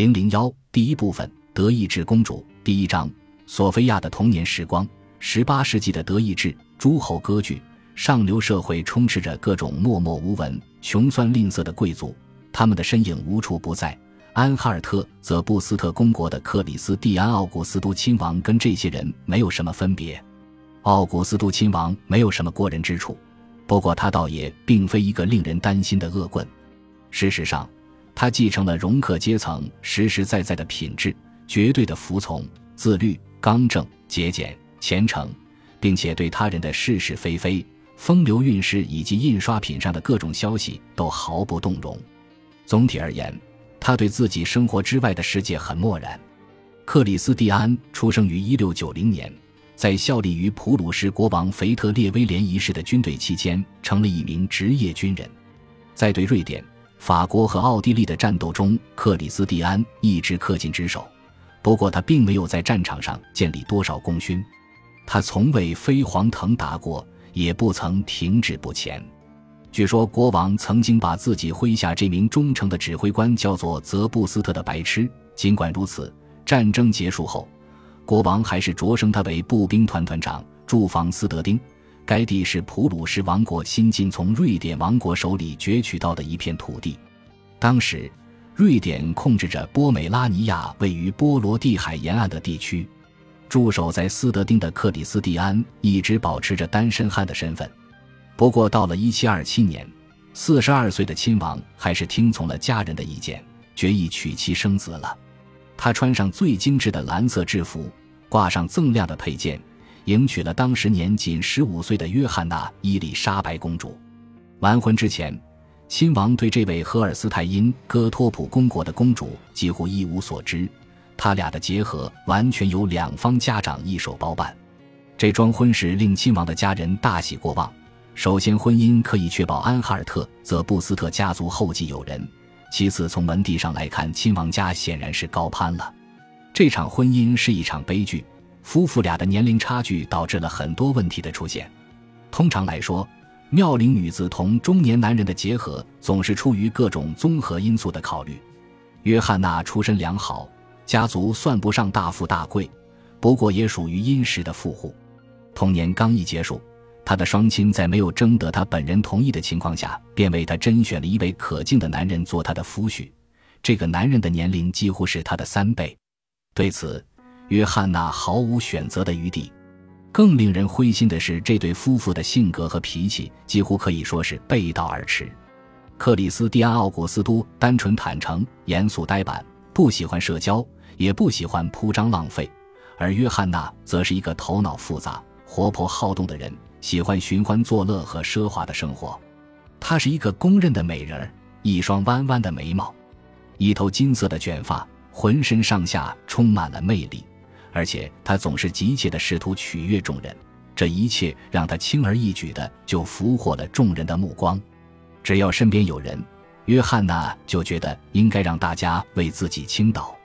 零零幺第一部分：德意志公主。第一章：索菲亚的童年时光。十八世纪的德意志诸侯割据，上流社会充斥着各种默默无闻、穷酸吝啬的贵族，他们的身影无处不在。安哈尔特则布斯特公国的克里斯蒂安·奥古斯都亲王跟这些人没有什么分别。奥古斯都亲王没有什么过人之处，不过他倒也并非一个令人担心的恶棍。事实上。他继承了容克阶层实实在在的品质：绝对的服从、自律、刚正、节俭、虔诚，并且对他人的是是非非、风流韵事以及印刷品上的各种消息都毫不动容。总体而言，他对自己生活之外的世界很漠然。克里斯蒂安出生于1690年，在效力于普鲁士国王腓特烈威廉一世的军队期间，成了一名职业军人，在对瑞典。法国和奥地利的战斗中，克里斯蒂安一直恪尽职守。不过，他并没有在战场上建立多少功勋。他从未飞黄腾达过，也不曾停滞不前。据说，国王曾经把自己麾下这名忠诚的指挥官叫做泽布斯特的白痴。尽管如此，战争结束后，国王还是擢升他为步兵团团长，驻防斯德丁。该地是普鲁士王国新近从瑞典王国手里攫取到的一片土地。当时，瑞典控制着波美拉尼亚位于波罗的海沿岸的地区。驻守在斯德丁的克里斯蒂安一直保持着单身汉的身份。不过，到了1727年，42岁的亲王还是听从了家人的意见，决意娶妻生子了。他穿上最精致的蓝色制服，挂上锃亮的佩剑。迎娶了当时年仅十五岁的约翰娜·伊丽莎白公主。完婚之前，亲王对这位荷尔斯泰因哥托普公国的公主几乎一无所知。他俩的结合完全由两方家长一手包办。这桩婚事令亲王的家人大喜过望。首先，婚姻可以确保安哈尔特泽布斯特家族后继有人；其次，从门第上来看，亲王家显然是高攀了。这场婚姻是一场悲剧。夫妇俩的年龄差距导致了很多问题的出现。通常来说，妙龄女子同中年男人的结合总是出于各种综合因素的考虑。约翰娜出身良好，家族算不上大富大贵，不过也属于殷实的富户。童年刚一结束，他的双亲在没有征得他本人同意的情况下，便为他甄选了一位可敬的男人做他的夫婿。这个男人的年龄几乎是他的三倍。对此，约翰娜毫无选择的余地，更令人灰心的是，这对夫妇的性格和脾气几乎可以说是背道而驰。克里斯蒂安·奥古斯都单纯坦诚、严肃呆板，不喜欢社交，也不喜欢铺张浪费；而约翰娜则是一个头脑复杂、活泼好动的人，喜欢寻欢作乐和奢华的生活。她是一个公认的美人儿，一双弯弯的眉毛，一头金色的卷发，浑身上下充满了魅力。而且他总是急切地试图取悦众人，这一切让他轻而易举地就俘获了众人的目光。只要身边有人，约翰娜就觉得应该让大家为自己倾倒。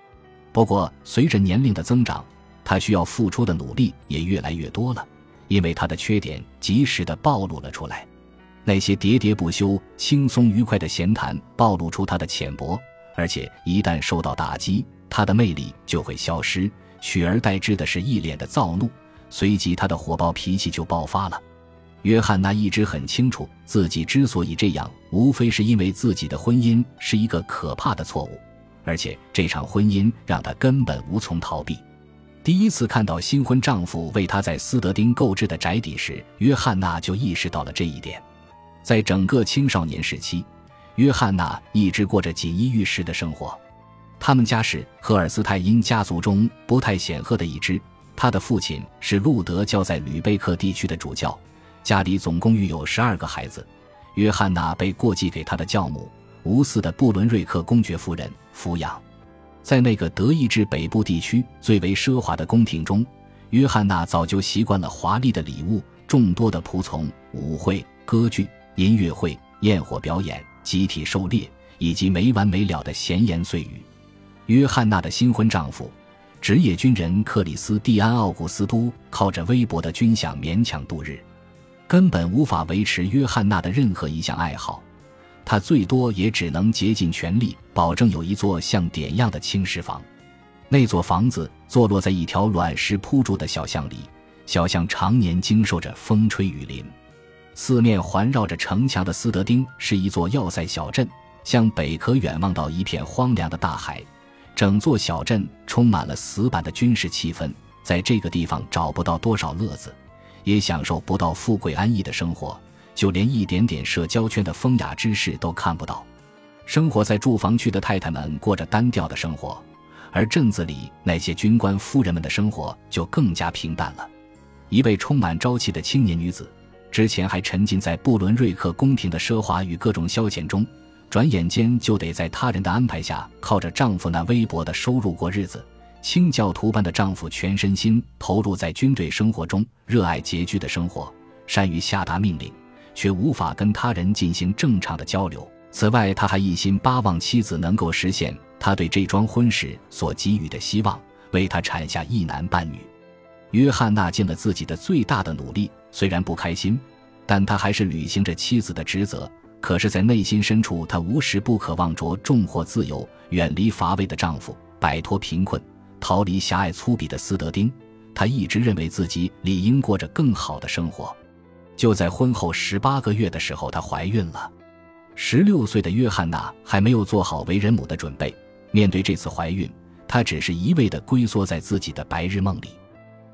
不过，随着年龄的增长，他需要付出的努力也越来越多了，因为他的缺点及时地暴露了出来。那些喋喋不休、轻松愉快的闲谈暴露出他的浅薄，而且一旦受到打击，他的魅力就会消失。取而代之的是一脸的躁怒，随即他的火爆脾气就爆发了。约翰娜一直很清楚，自己之所以这样，无非是因为自己的婚姻是一个可怕的错误，而且这场婚姻让她根本无从逃避。第一次看到新婚丈夫为她在斯德丁购置的宅邸时，约翰娜就意识到了这一点。在整个青少年时期，约翰娜一直过着锦衣玉食的生活。他们家是赫尔斯泰因家族中不太显赫的一支。他的父亲是路德教在吕贝克地区的主教，家里总共育有十二个孩子。约翰娜被过继给他的教母无私的布伦瑞克公爵夫人抚养。在那个德意志北部地区最为奢华的宫廷中，约翰娜早就习惯了华丽的礼物、众多的仆从、舞会、歌剧、音乐会、焰火表演、集体狩猎以及没完没了的闲言碎语。约翰娜的新婚丈夫，职业军人克里斯蒂安·奥古斯都，靠着微薄的军饷勉强度日，根本无法维持约翰娜的任何一项爱好，他最多也只能竭尽全力保证有一座像点样的青石房。那座房子坐落在一条卵石铺筑的小巷里，小巷常年经受着风吹雨淋。四面环绕着城墙的斯德丁是一座要塞小镇，向北可远望到一片荒凉的大海。整座小镇充满了死板的军事气氛，在这个地方找不到多少乐子，也享受不到富贵安逸的生活，就连一点点社交圈的风雅之事都看不到。生活在住房区的太太们过着单调的生活。而镇子里那些军官夫人们的生活就更加平淡了。一位充满朝气的青年女子，之前还沉浸在布伦瑞克宫廷的奢华与各种消遣中，转眼间就得在他人的安排下，靠着丈夫那微薄的收入过日子。清教徒般的丈夫全身心投入在军队生活中，热爱拮据的生活，善于下达命令，却无法跟他人进行正常的交流。此外，他还一心巴望妻子能够实现。他对这桩婚事所给予的希望，为他产下一男半女。约翰娜尽了自己的最大的努力，虽然不开心，但他还是履行着妻子的职责。可是，在内心深处，她无时不渴望着重获自由，远离乏味的丈夫，摆脱贫困，逃离狭隘粗鄙的斯德丁。她一直认为自己理应过着更好的生活。就在婚后十八个月的时候，她怀孕了。十六岁的约翰娜还没有做好为人母的准备。面对这次怀孕，她只是一味地龟缩在自己的白日梦里。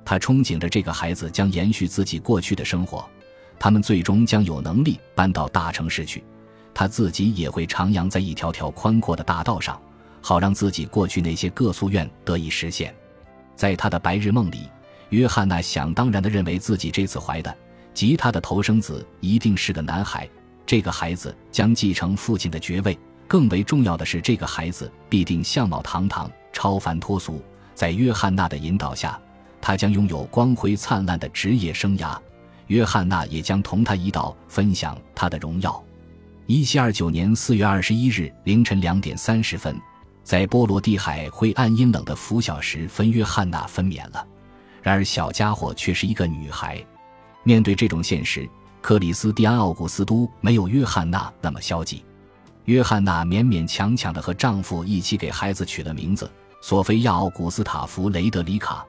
她憧憬着这个孩子将延续自己过去的生活，他们最终将有能力搬到大城市去，他自己也会徜徉在一条条宽阔的大道上，好让自己过去那些各夙愿得以实现。在他的白日梦里，约翰娜想当然的认为自己这次怀的及他的头生子一定是个男孩，这个孩子将继承父亲的爵位。更为重要的是，这个孩子必定相貌堂堂、超凡脱俗。在约翰娜的引导下，他将拥有光辉灿烂的职业生涯。约翰娜也将同他一道分享他的荣耀。一七二九年四月二十一日凌晨两点三十分，在波罗的海灰暗阴冷的拂晓时分，约翰娜分娩了。然而，小家伙却是一个女孩。面对这种现实，克里斯蒂安·奥古斯都没有约翰娜那么消极。约翰娜勉勉强强地和丈夫一起给孩子取了名字索菲亚·奥古斯塔夫·雷德里卡。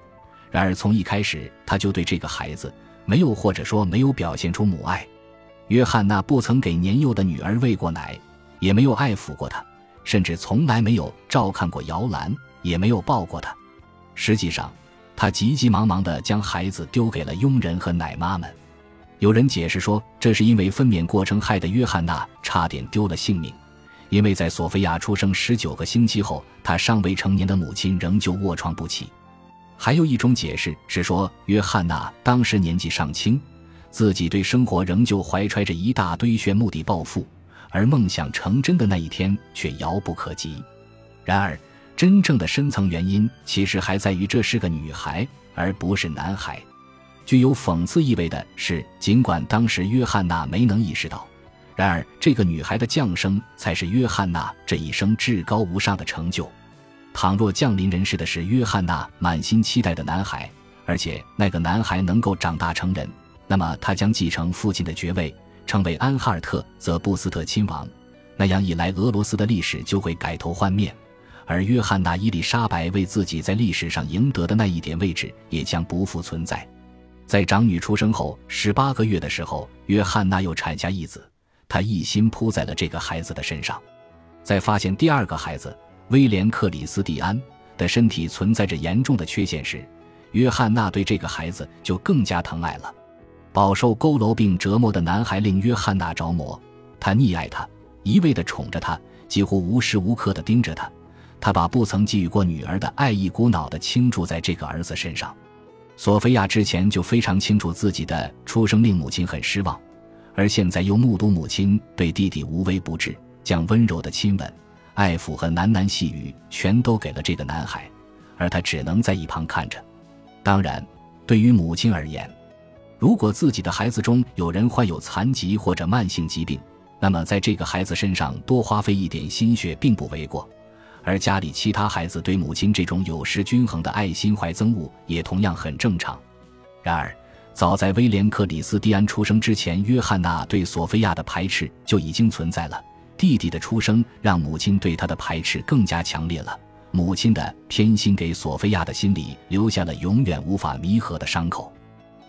然而从一开始，她就对这个孩子没有或者说没有表现出母爱。约翰娜不曾给年幼的女儿喂过奶，也没有爱抚过她，甚至从来没有照看过摇篮，也没有抱过她。实际上，她急急忙忙地将孩子丢给了佣人和奶妈们。有人解释说，这是因为分娩过程害得约翰娜差点丢了性命。因为在索菲亚出生十九个星期后，她尚未成年的母亲仍旧卧床不起。还有一种解释是说，约翰娜当时年纪尚轻，自己对生活仍旧怀揣着一大堆炫目的抱负，而梦想成真的那一天却遥不可及。然而，真正的深层原因其实还在于这是个女孩，而不是男孩。具有讽刺意味的是，尽管当时约翰娜没能意识到。然而，这个女孩的降生才是约翰娜这一生至高无上的成就。倘若降临人世的是约翰娜满心期待的男孩，而且那个男孩能够长大成人，那么他将继承父亲的爵位，成为安哈尔特泽布斯特亲王。那样一来，俄罗斯的历史就会改头换面，而约翰娜伊丽莎白为自己在历史上赢得的那一点位置也将不复存在。在长女出生后十八个月的时候，约翰娜又产下一子。他一心扑在了这个孩子的身上，在发现第二个孩子威廉克里斯蒂安的身体存在着严重的缺陷时，约翰娜对这个孩子就更加疼爱了。饱受佝偻病折磨的男孩令约翰娜着魔，他溺爱他，一味地宠着他，几乎无时无刻地盯着他。他把不曾给予过女儿的爱一股脑地倾注在这个儿子身上。索菲亚之前就非常清楚自己的出生令母亲很失望。而现在又目睹母亲对弟弟无微不至，将温柔的亲吻、爱抚和喃喃细语全都给了这个男孩，而他只能在一旁看着。当然，对于母亲而言，如果自己的孩子中有人患有残疾或者慢性疾病，那么在这个孩子身上多花费一点心血并不为过。而家里其他孩子对母亲这种有失均衡的爱心怀憎恶，也同样很正常。然而，早在威廉克里斯蒂安出生之前，约翰娜对索菲亚的排斥就已经存在了。弟弟的出生让母亲对他的排斥更加强烈了。母亲的偏心给索菲亚的心里留下了永远无法弥合的伤口。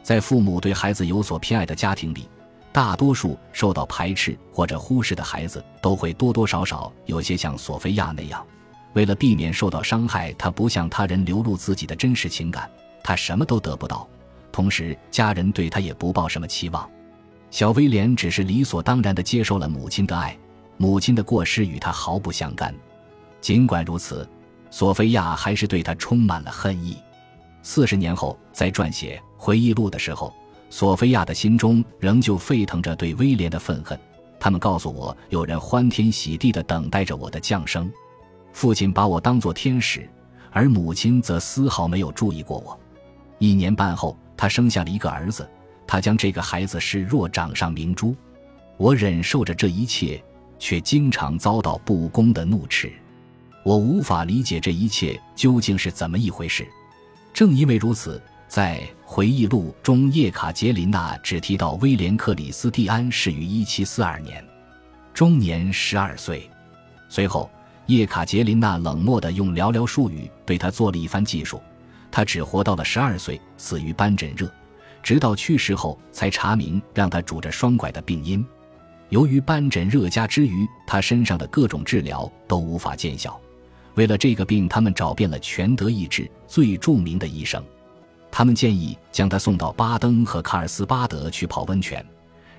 在父母对孩子有所偏爱的家庭里，大多数受到排斥或者忽视的孩子都会多多少少有些像索菲亚那样。为了避免受到伤害，他不向他人流露自己的真实情感，他什么都得不到，同时家人对他也不抱什么期望。小威廉只是理所当然地接受了母亲的爱，母亲的过失与他毫不相干。尽管如此。索菲亚还是对他充满了恨意。四十年后，在撰写回忆录的时候，索菲亚的心中仍旧沸腾着对威廉的愤恨。他们告诉我，有人欢天喜地地等待着我的降生。父亲把我当作天使，而母亲则丝毫没有注意过我。一年半后，他生下了一个儿子，他将这个孩子视若掌上明珠。我忍受着这一切，却经常遭到不公的怒斥。我无法理解这一切究竟是怎么一回事。正因为如此，在回忆录中，叶卡捷琳娜只提到威廉克里斯蒂安是于1742年，终年十二岁。随后，叶卡捷琳娜冷漠地用寥寥数语对他做了一番记述。他只活到了十二岁，死于斑疹热，直到去世后才查明让他拄着双拐的病因。由于斑疹热加之余，他身上的各种治疗都无法见效。为了这个病，他们找遍了全德意志最著名的医生，他们建议将他送到巴登和卡尔斯巴德去泡温泉。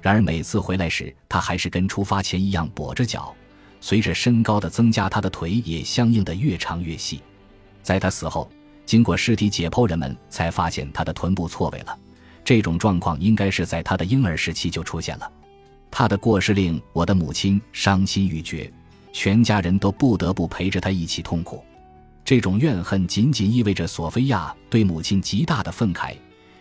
然而每次回来时，他还是跟出发前一样跛着脚。随着身高的增加，他的腿也相应的越长越细。在他死后，经过尸体解剖，人们才发现他的臀部错位了。这种状况应该是在他的婴儿时期就出现了。他的过失令我的母亲伤心欲绝。全家人都不得不陪着他一起痛苦，这种怨恨仅仅意味着索菲亚对母亲极大的愤慨。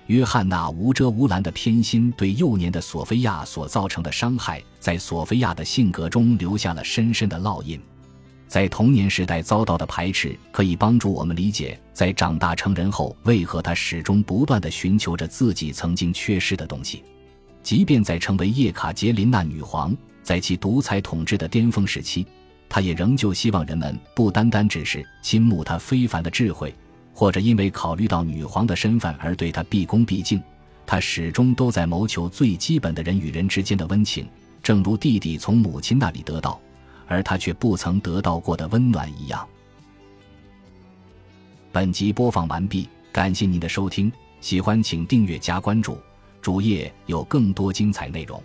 约翰娜无遮无拦的偏心对幼年的索菲亚所造成的伤害，在索菲亚的性格中留下了深深的烙印。在童年时代遭到的排斥，可以帮助我们理解，在长大成人后，为何他始终不断地寻求着自己曾经缺失的东西。即便在成为叶卡捷琳娜女皇，在其独裁统治的巅峰时期。她也仍旧希望人们不单单只是倾慕她非凡的智慧，或者因为考虑到女皇的身份而对她毕恭毕敬。他始终都在谋求最基本的人与人之间的温情，正如弟弟从母亲那里得到，而他却不曾得到过的温暖一样。本集播放完毕，感谢您的收听，喜欢请订阅加关注，主页有更多精彩内容。